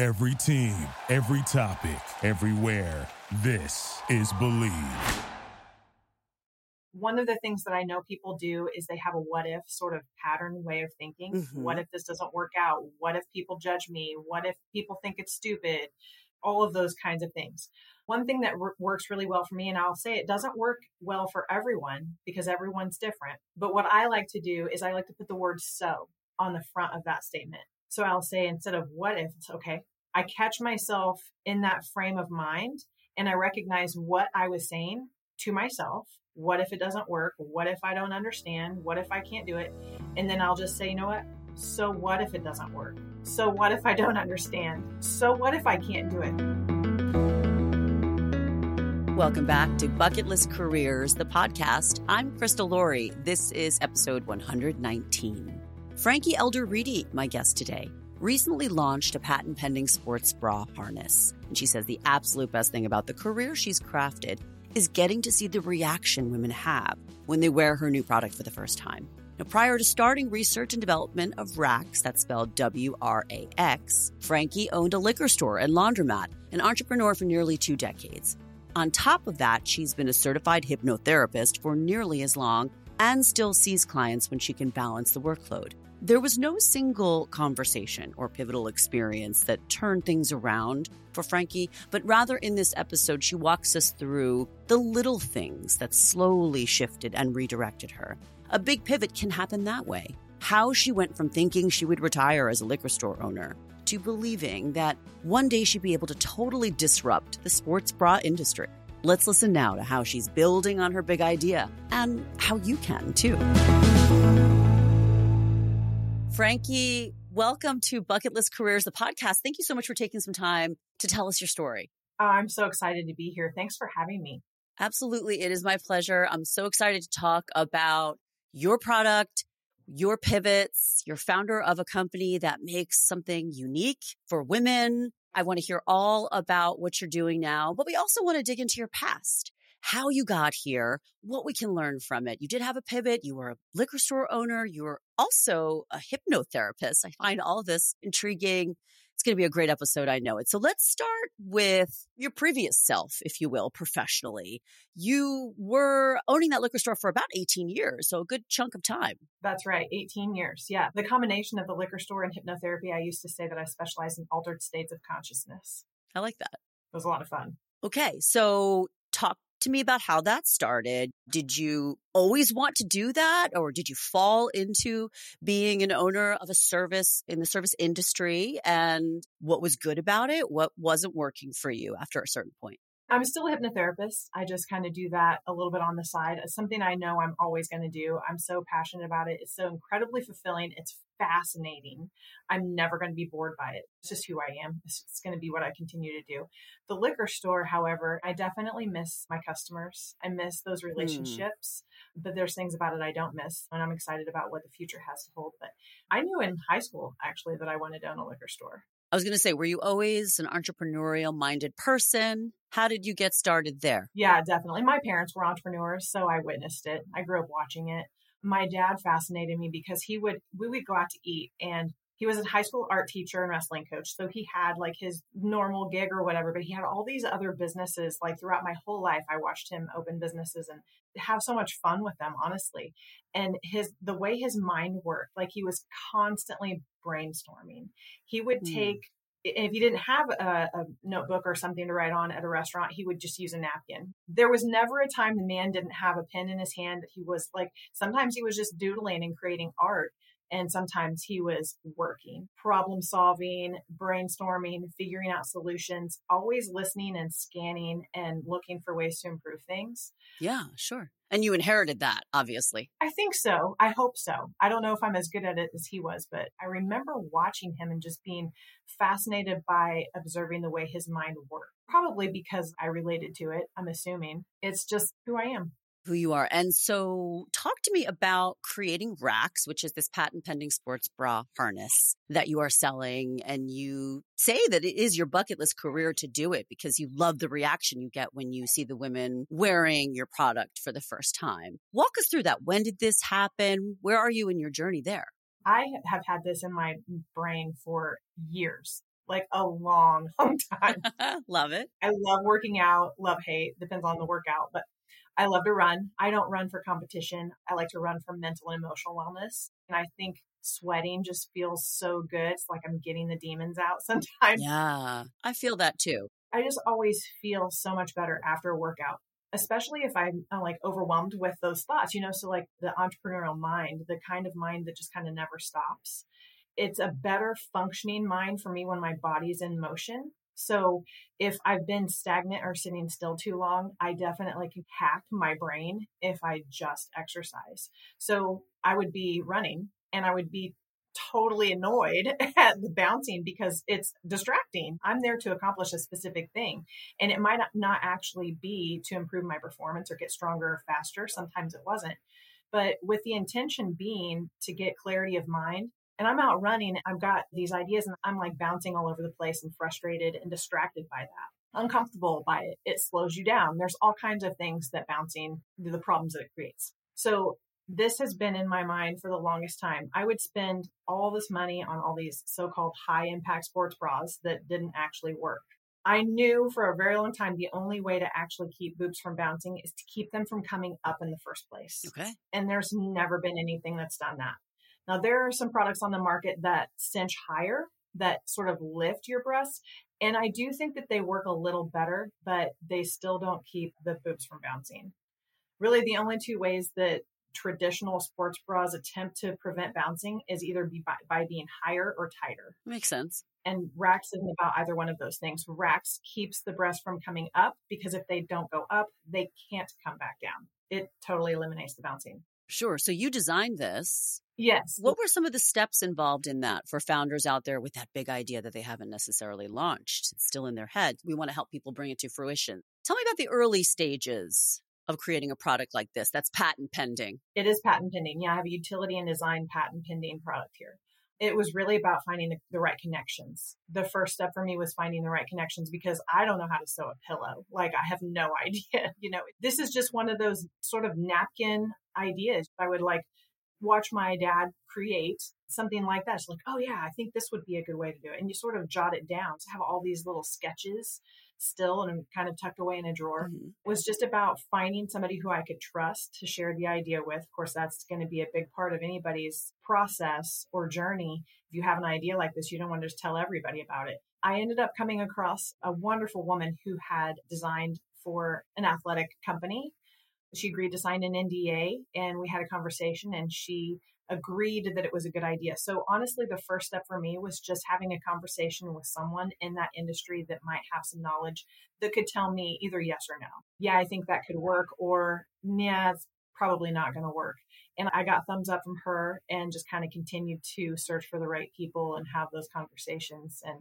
Every team, every topic, everywhere. This is Bleav. One of the things that I know people do is they have a what if sort of pattern way of thinking. Mhm. What if this doesn't work out? What if people judge me? What if people think it's stupid? All of those kinds of things. One thing that wor- works really well for me, and I'll say it doesn't work well for everyone because everyone's different. But what I like to do is I like to put the word so on the front of that statement. So I'll say instead of what if, it's okay. I catch myself in that frame of mind and I recognize what I was saying to myself. What if it doesn't work? What if I don't understand? What if I can't do it? And then I'll just say, you know what? So what if it doesn't work? So what if I don't understand? So what if I can't do it? Welcome back to Bucket List Careers, the podcast. I'm Krista Laurie. This is episode 119. Frankie Elder-Reedy, my guest today, recently launched a patent pending sports bra harness. And she says the absolute best thing about the career she's crafted is getting to see the reaction women have when they wear her new product for the first time. Now, prior to starting research and development of WRAX, that's spelled W R A X, Frankie owned a liquor store and laundromat, an entrepreneur for nearly two decades. On top of that, she's been a certified hypnotherapist for nearly as long and still sees clients when she can balance the workload. There was no single conversation or pivotal experience that turned things around for Frankie, but rather in this episode, she walks us through the little things that slowly shifted and redirected her. A big pivot can happen that way. How she went from thinking she would retire as a liquor store owner to believing that one day she'd be able to totally disrupt the sports bra industry. Let's listen now to how she's building on her big idea and how you can too. Frankie, welcome to Bucket List Careers, the podcast. Thank you so much for taking some time to tell us your story. Oh, I'm so excited to be here. Thanks for having me. Absolutely. It is my pleasure. I'm so excited to talk about your product, your pivots, you're founder of a company that makes something unique for women. I want to hear all about what you're doing now, but we also want to dig into your past, how you got here, what we can learn from it. You did have a pivot. You were a liquor store owner. You were also a hypnotherapist. I find all of this intriguing. It's going to be a great episode. I know it. So let's start with your previous self, if you will, professionally. You were owning that liquor store for about 18 years, so a good chunk of time. That's right, 18 years. Yeah. The combination of the liquor store and hypnotherapy, I used to say that I specialize in altered states of consciousness. I like that. It was a lot of fun. Okay. So talk to me about how that started. Did you always want to do that or did you fall into being an owner of a service in the service industry and what was good about it? What wasn't working for you after a certain point? I'm still a hypnotherapist. I just kind of do that a little bit on the side. It's something I know I'm always going to do. I'm so passionate about it. It's so incredibly fulfilling. It's fascinating. I'm never going to be bored by it. It's just who I am. It's, it's going to be what I continue to do. The liquor store, however, I definitely miss my customers. I miss those hmm. relationships, but there's things about it I don't miss. And I'm excited about what the future has to hold. But I knew in high school, actually, that I wanted to own a liquor store. I was going to say, were you always an entrepreneurial minded person? How did you get started there? Yeah, definitely. My parents were entrepreneurs, so I witnessed it. I grew up watching it. My dad fascinated me because he would we would go out to eat and he was a high school art teacher and wrestling coach. So he had like his normal gig or whatever, but he had all these other businesses. Like throughout my whole life, I watched him open businesses and have so much fun with them, honestly. And his, the way his mind worked, like he was constantly brainstorming. He would hmm. take, if he didn't have a, a, notebook or something to write on at a restaurant, he would just use a napkin. There was never a time the man didn't have a pen in his hand. That he was like, sometimes he was just doodling and creating art and sometimes he was working, problem solving, brainstorming, figuring out solutions, always listening and scanning and looking for ways to improve things. Yeah, sure. And you inherited that, obviously. I think so. I hope so. I don't know if I'm as good at it as he was, but I remember watching him and just being fascinated by observing the way his mind worked. Probably because I related to it, I'm assuming. It's just who I am who you are. And so talk to me about creating WRAX, which is this patent pending sports bra harness that you are selling. And you say that it is your bucket list career to do it because you love the reaction you get when you see the women wearing your product for the first time. Walk us through that. When did this happen? Where are you in your journey there? I have had this in my brain for years like a long, long time. love it. I love working out, love hate, depends on the workout, but I love to run. I don't run for competition. I like to run for mental and emotional wellness. And I think sweating just feels so good. It's like I'm getting the demons out sometimes. Yeah, I feel that too. I just always feel so much better after a workout, especially if I'm, I'm like overwhelmed with those thoughts, you know, so like the entrepreneurial mind, the kind of mind that just kind of never stops. It's a better functioning mind for me when my body's in motion so if I've been stagnant or sitting still too long, I definitely can hack my brain if I just exercise. So I would be running and I would be totally annoyed at the bouncing because it's distracting. I'm there to accomplish a specific thing. And it might not actually be to improve my performance or get stronger or faster. Sometimes it wasn't. But with the intention being to get clarity of mind and I'm out running, I've got these ideas and I'm like bouncing all over the place and frustrated and distracted by that, uncomfortable by it. It slows you down. There's all kinds of things that bouncing, the problems that it creates. So this has been in my mind for the longest time. I would spend all this money on all these so called high impact sports bras that didn't actually work. I knew for a very long time the only way to actually keep boobs from bouncing is to keep them from coming up in the first place. Okay. And there's never been anything that's done that. Now, there are some products on the market that cinch higher, that sort of lift your breasts. And I do think that they work a little better, but they still don't keep the boobs from bouncing. Really, the only two ways that traditional sports bras attempt to prevent bouncing is either be by, by being higher or tighter. Makes sense. And WRAX isn't about either one of those things. WRAX keeps the breast from coming up because if they don't go up, they can't come back down. It totally eliminates the bouncing. Sure. So you designed this. Yes. What were some of the steps involved in that for founders out there with that big idea that they haven't necessarily launched? It's still in their head. We want to help people bring it to fruition. Tell me about the early stages of creating a product like this that's patent pending. It is patent pending. Yeah, I have a utility and design patent pending product here. It was really about finding the, the right connections. The first step for me was finding the right connections because I don't know how to sew a pillow. Like, I have no idea. You know, this is just one of those sort of napkin ideas. I would like watch my dad create something like that. It's like, oh yeah, I think this would be a good way to do it. And you sort of jot it down to have all these little sketches still and kind of tucked away in a drawer mm-hmm. was just about finding somebody who I could trust to share the idea with. Of course, that's going to be a big part of anybody's process or journey. If you have an idea like this, you don't want to just tell everybody about it. I ended up coming across a wonderful woman who had designed for an athletic company she agreed to sign an NDA and we had a conversation and she agreed that it was a good idea. So honestly, the first step for me was just having a conversation with someone in that industry that might have some knowledge that could tell me either yes or no. Yeah, I think that could work or yeah, it's probably not going to work. And I got thumbs up from her and just kind of continued to search for the right people and have those conversations. And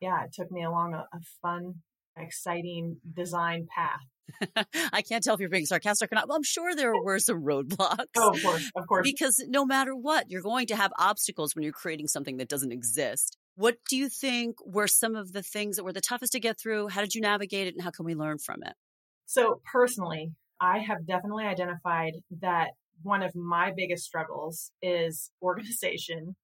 yeah, it took me along a, a fun, exciting design path I can't tell if you're being sarcastic or not. Well, I'm sure there were some roadblocks. Oh, of course, of course. Because no matter what, you're going to have obstacles when you're creating something that doesn't exist. What do you think were some of the things that were the toughest to get through? How did you navigate it and how can we learn from it? So, personally, I have definitely identified that one of my biggest struggles is organization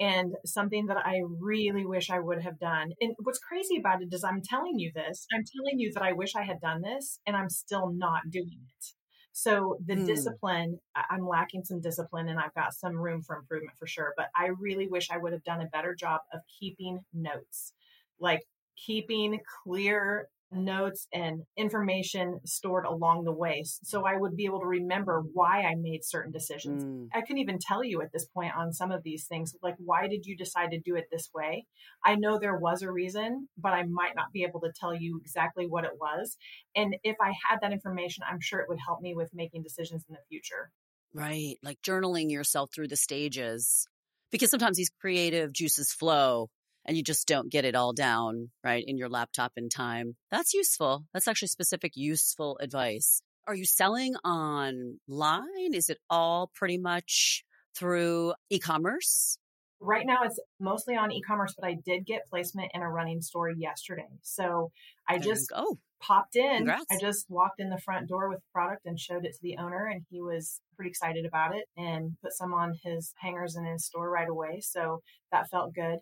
and something that I really wish I would have done. And what's crazy about it is I'm telling you this, I'm telling you that I wish I had done this, and I'm still not doing it. So the mm. discipline, I'm lacking some discipline and I've got some room for improvement for sure. But I really wish I would have done a better job of keeping notes, like keeping clear notes and information stored along the way. So I would be able to remember why I made certain decisions. Mm. I couldn't even tell you at this point on some of these things, like, why did you decide to do it this way? I know there was a reason, but I might not be able to tell you exactly what it was. And if I had that information, I'm sure it would help me with making decisions in the future. Right. Like journaling yourself through the stages. Because sometimes these creative juices flow and you just don't get it all down, right, in your laptop in time. That's useful. That's actually specific, useful advice. Are you selling online? Is it all pretty much through e commerce? Right now, it's mostly on e commerce, but I did get placement in a running store yesterday. So I there just popped in. Congrats. I just walked in the front door with product and showed it to the owner, and he was pretty excited about it and put some on his hangers in his store right away. So that felt good.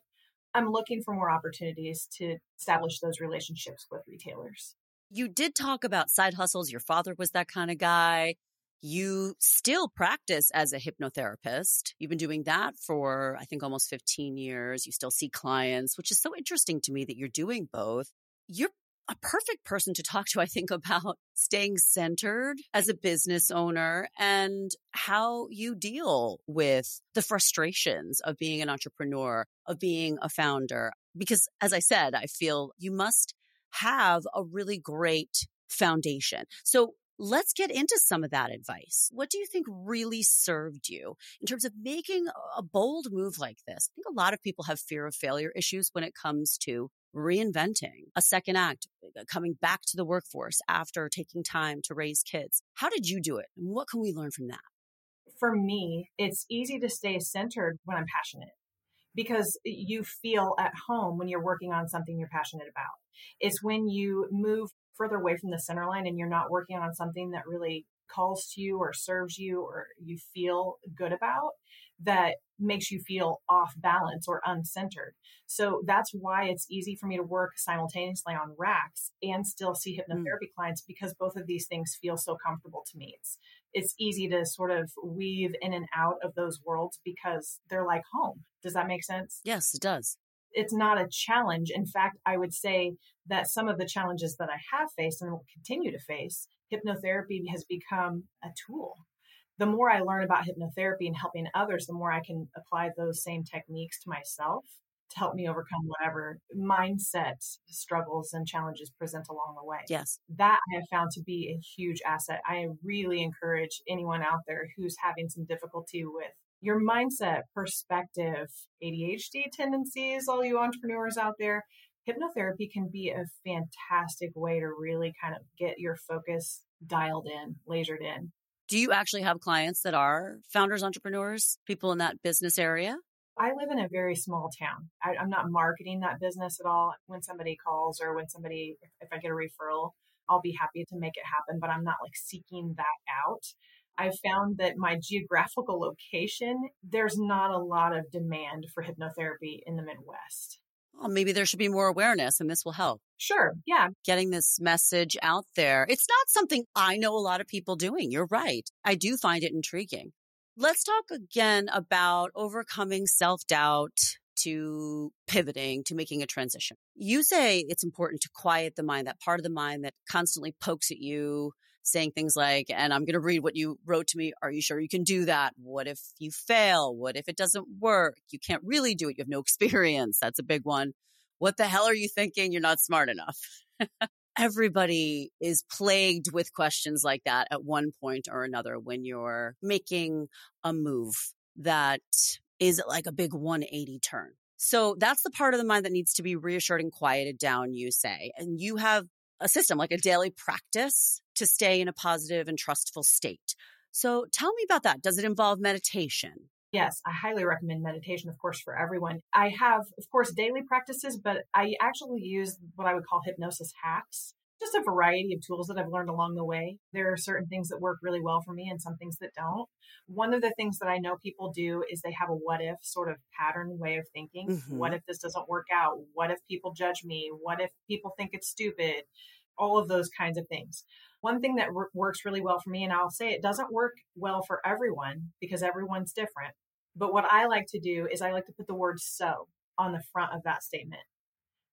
I'm looking for more opportunities to establish those relationships with retailers. You did talk about side hustles. Your father was that kind of guy. You still practice as a hypnotherapist. You've been doing that for, I think, almost 15 years. You still see clients, which is so interesting to me that you're doing both. You're a perfect person to talk to, I think, about staying centered as a business owner and how you deal with the frustrations of being an entrepreneur, of being a founder. Because as I said, I feel you must have a really great foundation. So let's get into some of that advice. What do you think really served you in terms of making a bold move like this? I think a lot of people have fear of failure issues when it comes to reinventing a second act, uh, coming back to the workforce after taking time to raise kids. How did you do it? And what can we learn from that? For me, it's easy to stay centered when I'm passionate because you feel at home when you're working on something you're passionate about. It's when you move further away from the center line and you're not working on something that really calls to you or serves you or you feel good about that makes you feel off balance or uncentered. So that's why it's easy for me to work simultaneously on WRAX and still see mm. hypnotherapy mm. clients because both of these things feel so comfortable to me. It's it's easy to sort of weave in and out of those worlds because they're like home. Does that make sense? Yes, it does. It's not a challenge. In fact, I would say that some of the challenges that I have faced and will continue to face, hypnotherapy has become a tool the more I learn about hypnotherapy and helping others, the more I can apply those same techniques to myself to help me overcome whatever mindset struggles and challenges present along the way. Yes. That I have found to be a huge asset. I really encourage anyone out there who's having some difficulty with your mindset, perspective, ADHD tendencies, all you entrepreneurs out there. Hypnotherapy can be a fantastic way to really kind of get your focus dialed in, lasered in. Do you actually have clients that are founders, entrepreneurs, people in that business area? I live in a very small town. I, am not marketing that business at all. When somebody calls or when somebody, if I get a referral, I'll be happy to make it happen, but I'm not like seeking that out. I've found that my geographical location, there's not a lot of demand for hypnotherapy in the Midwest well, maybe there should be more awareness and this will help. Sure. Yeah. Getting this message out there. It's not something I know a lot of people doing. You're right. I do find it intriguing. Let's talk again about overcoming self doubt to pivoting to making a transition. You say it's important to quiet the mind, that part of the mind that constantly pokes at you, saying things like, and I'm going to read what you wrote to me. Are you sure you can do that? What if you fail? What if it doesn't work? You can't really do it. You have no experience. That's a big one. What the hell are you thinking? You're not smart enough. Everybody is plagued with questions like that at one point or another when you're making a move that is like a big 180 turn. So that's the part of the mind that needs to be reassured and quieted down, you say. And you have a system, like a daily practice to stay in a positive and trustful state. So tell me about that. Does it involve meditation? Yes, I highly recommend meditation, of course, for everyone. I have, of course, daily practices, but I actually use what I would call hypnosis hacks just a variety of tools that I've learned along the way. There are certain things that work really well for me and some things that don't. One of the things that I know people do is they have a what if sort of pattern way of thinking. Mhm. What if this doesn't work out? What if people judge me? What if people think it's stupid? All of those kinds of things. One thing that r- works really well for me, and I'll say it doesn't work well for everyone because everyone's different. But what I like to do is I like to put the word so on the front of that statement.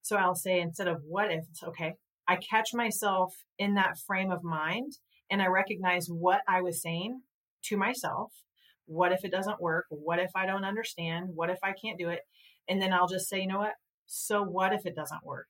So I'll say instead of what if, it's okay. I catch myself in that frame of mind and I recognize what I was saying to myself. What if it doesn't work? What if I don't understand? What if I can't do it? And then I'll just say, you know what? So what if it doesn't work?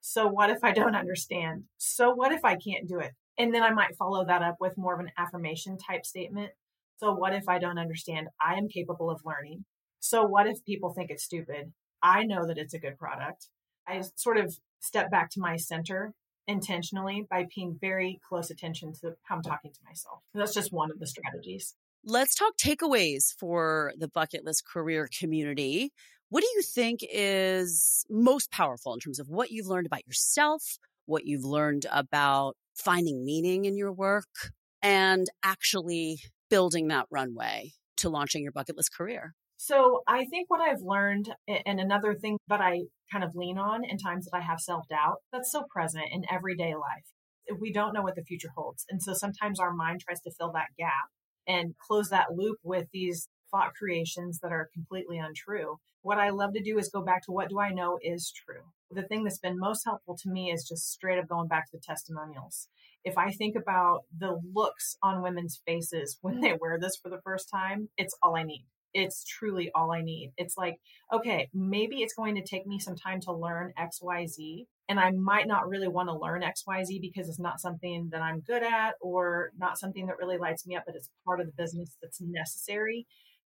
So what if I don't understand? So what if I can't do it? And then I might follow that up with more of an affirmation type statement. So what if I don't understand? I am capable of learning. So what if people think it's stupid? I know that it's a good product. I sort of step back to my center intentionally by paying very close attention to how I'm talking to myself. That's just one of the strategies. Let's talk takeaways for the bucket list career community. What do you think is most powerful in terms of what you've learned about yourself, what you've learned about finding meaning in your work, and actually building that runway to launching your bucket list career? So I think what I've learned, and another thing that I kind of lean on in times that I have self doubt, that's so present in everyday life. We don't know what the future holds. And so sometimes our mind tries to fill that gap and close that loop with these thought creations that are completely untrue. What I love to do is go back to what do I know is true. The thing that's been most helpful to me is just straight up going back to the testimonials. If I think about the looks on women's faces when they wear this for the first time, it's all I need it's truly all I need. It's like, okay, maybe it's going to take me some time to learn XYZ. And I might not really want to learn XYZ because it's not something that I'm good at or not something that really lights me up, but it's part of the business that's necessary.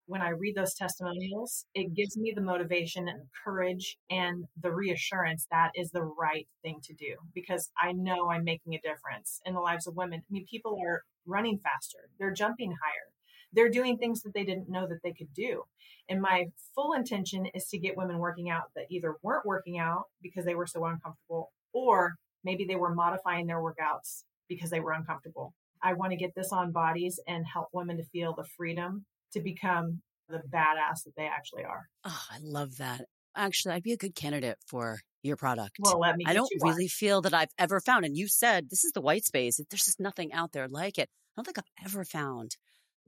When I read those testimonials, it gives me the motivation and courage and the reassurance that is the right thing to do because I know I'm making a difference in the lives of women. I mean, people are running faster, they're jumping higher they're doing things that they didn't know that they could do. And my full intention is to get women working out that either weren't working out because they were so uncomfortable, or maybe they were modifying their workouts because they were uncomfortable. I want to get this on bodies and help women to feel the freedom to become the badass that they actually are. Oh, I love that. Actually, I'd be a good candidate for your product. Well, let me. I don't one. really feel that I've ever found, and you said this is the white space. There's just nothing out there like it. I don't think I've ever found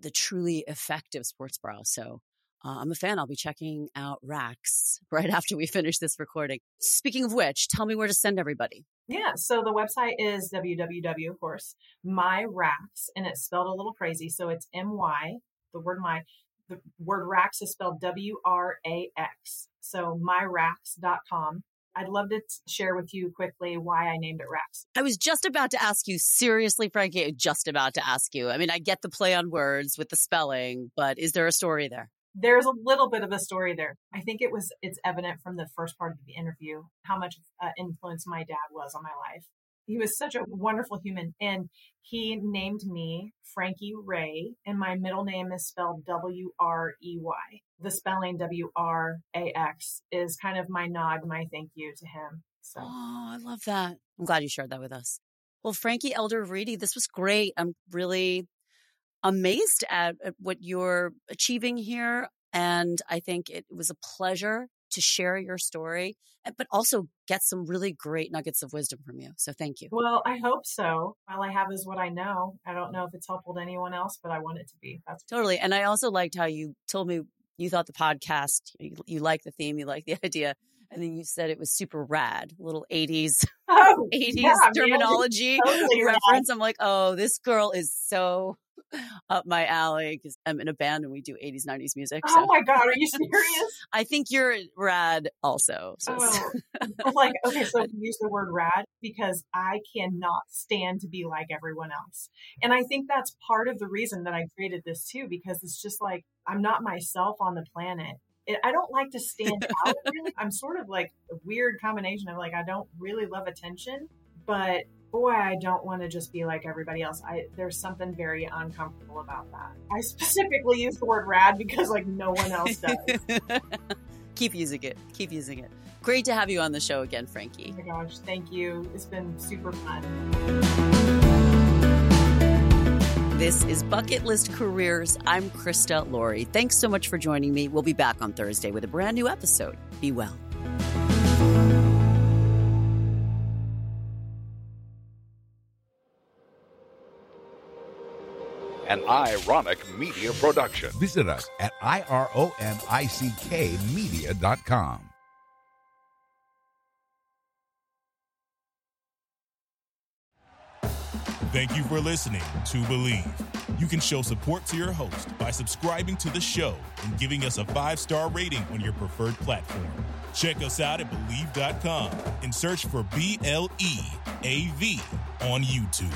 the truly effective sports bra. So uh, I'm a fan. I'll be checking out WRAX right after we finish this recording. Speaking of which, tell me where to send everybody. Yeah, so the website is www, of course, mywrax, and it's spelled a little crazy. So it's M Y, the word my, the word WRAX is spelled W R A X. So mywrax.com. I'd love to share with you quickly why I named it WRAX. I was just about to ask you, seriously, Frankie, just about to ask you. I mean, I get the play on words with the spelling, but is there a story there? There's a little bit of a story there. I think it was it's evident from the first part of the interview how much uh, influence my dad was on my life. He was such a wonderful human, and he named me Frankie Wrey, and my middle name is spelled W R E Y. The spelling W R A X is kind of my nod, my thank you to him. So, oh, I love that. I'm glad you shared that with us. Well, Frankie Elder-Reedy, this was great. I'm really amazed at, at what you're achieving here. And I think it was a pleasure to share your story, eh, but also get some really great nuggets of wisdom from you. So thank you. Well, I hope so. All I have is what I know. I don't know if it's helpful to anyone else, but I want it to be. That's totally. And I also liked how you told me you thought the podcast, you, you like the theme, you like the idea. And then you said it was super rad, little 80s, oh, 80s yeah, terminology totally reference. Rad. I'm like, oh, this girl is so up my alley because I'm in a band and we do 80s, 90s music. Oh so. Oh my God, are you serious? I think you're rad also. So. Oh, like, okay, so use the word rad because I cannot stand to be like everyone else. And I think that's part of the reason that I created this too, because it's just like, I'm not myself on the planet. I don't like to stand out really. I'm sort of like a weird combination of like, I don't really love attention, but boy, I don't want to just be like everybody else. I there's something very uncomfortable about that. I specifically use the word rad because like no one else does. Keep using it. Keep using it. Great to have you on the show again, Frankie. Oh my gosh, thank you. It's been super fun. This is Bucket List Careers. I'm Krista Laurie. Thanks so much for joining me. We'll be back on Thursday with a brand new episode. Be well. An ironic media production. Visit us at ironickmedia.com. Thank you for listening to Bleav. You can show support to your host by subscribing to the show and giving us a five star rating on your preferred platform. Check us out at Bleav.com and search for B L E A V on YouTube.